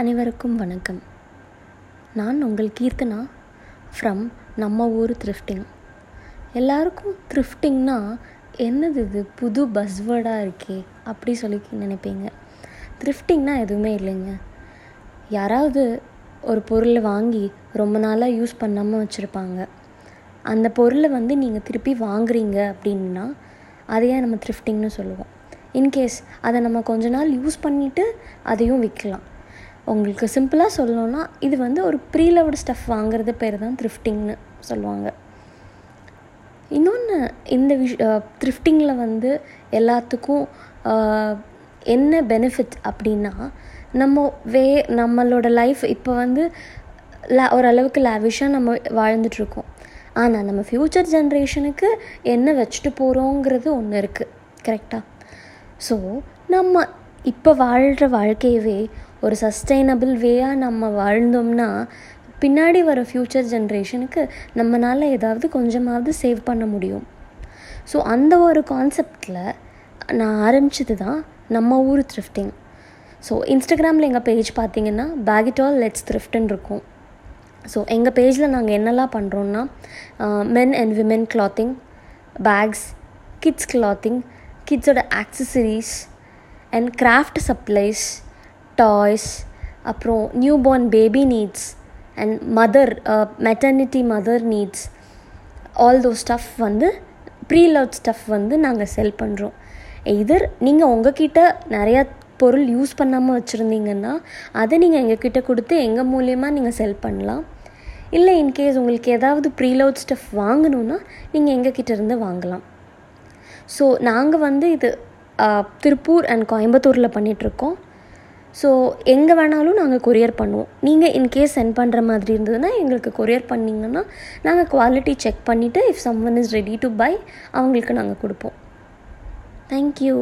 அனைவருக்கும் வணக்கம். நான் உங்கள் கீர்த்தனா ஃப்ரம் நம்ம ஊர் த்ரிஃப்டிங் எல்லாருக்கும் த்ரிஃப்டிங்னா என்னது இது? புது பஸ்வேர்டாக இருக்கே அப்படி சொல்லி நினைப்பீங்க. த்ரிஃப்டிங்னா எதுவுமே இல்லைங்க. யாராவது ஒரு பொருளை வாங்கி ரொம்ப நாளாக யூஸ் பண்ணாமல் வச்சுருப்பாங்க. அந்த பொருளை வந்து நீங்கள் திருப்பி வாங்குறீங்க அப்படின்னா அதையே நம்ம த்ரிஃப்டிங்னு சொல்லுவோம். இன்கேஸ் அதை நம்ம கொஞ்ச நாள் யூஸ் பண்ணிவிட்டு அதையும் விற்கலாம். உங்களுக்கு சிம்பிளாக சொல்லணும்னா இது வந்து ஒரு ப்ரீலவ்டு ஸ்டஃப் வாங்குறது பேர் தான் த்ரிஃப்டிங்னு சொல்லுவாங்க. இன்னொன்று இந்த விஷ் த்ரிஃப்டிங்கில் வந்து எல்லாத்துக்கும் என்ன பெனிஃபிட் அப்படின்னா நம்ம வே நம்மளோட லைஃப் இப்போ வந்து ல ஓரளவுக்கு லேவிஷாக நம்ம வாழ்ந்துட்டுருக்கோம். ஆனால் நம்ம ஃப்யூச்சர் ஜென்ரேஷனுக்கு என்ன வச்சுட்டு போகிறோங்கிறது ஒன்று இருக்குது கரெக்டாக ஸோ நம்ம இப்போ வாழ்கிற வாழ்க்கையவே ஒரு சஸ்டைனபிள் வேயாக நம்ம வாழ்ந்தோம்னா பின்னாடி வர ஃப்யூச்சர் ஜென்ரேஷனுக்கு நம்மளால் ஏதாவது கொஞ்சமாவது சேவ் பண்ண முடியும். ஸோ அந்த ஒரு கான்செப்டில் நான் ஆரம்பித்தது தான் நம்ம ஊர் த்ரிஃப்டிங் ஸோ இன்ஸ்டாகிராமில் எங்கள் பேஜ் பார்த்தீங்கன்னா பேகிட்டால் லெட்ஸ் த்ரிஃப்ட்னு இருக்கும். ஸோ எங்கள் பேஜில் நாங்கள் என்னெல்லாம் பண்ணுறோன்னா men and women clothing bags kids clothing கிட்ஸோட accessories and craft supplies toys அப்புறம் newborn baby needs and mother maternity mother needs all those stuff வந்து ப்ரீ லவ் ஸ்டஃப் வந்து நாங்கள் செல் பண்ணுறோம் இதர் நீங்கள் உங்ககிட்ட நிறையா பொருள் யூஸ் பண்ணாமல் வச்சுருந்தீங்கன்னா அதை நீங்கள் எங்ககிட்ட கொடுத்து எங்கள் மூலியமாக நீங்கள் செல் பண்ணலாம். இல்லை இன்கேஸ் உங்களுக்கு ஏதாவது ப்ரீலோட் ஸ்டஃப் வாங்கணுன்னா நீங்கள் எங்ககிட்ட இருந்து வாங்கலாம். ஸோ நாங்கள் வந்து இது uh, திருப்பூர் அண்ட் கோயம்புத்தூரில் பண்ணிகிட்ருக்கோம் ஸோ எங்கே வேணாலும் நாங்கள் கொரியர் பண்ணுவோம். நீங்கள் இன்கேஸ் சென்ட் பண்ணுற மாதிரி இருந்ததுன்னா எங்களுக்கு கொரியர் பண்ணிங்கன்னா நாங்கள் குவாலிட்டி செக் பண்ணிவிட்டு if someone is ready to buy அவங்களுக்கு நாங்கள் கொடுப்போம். தேங்க்யூ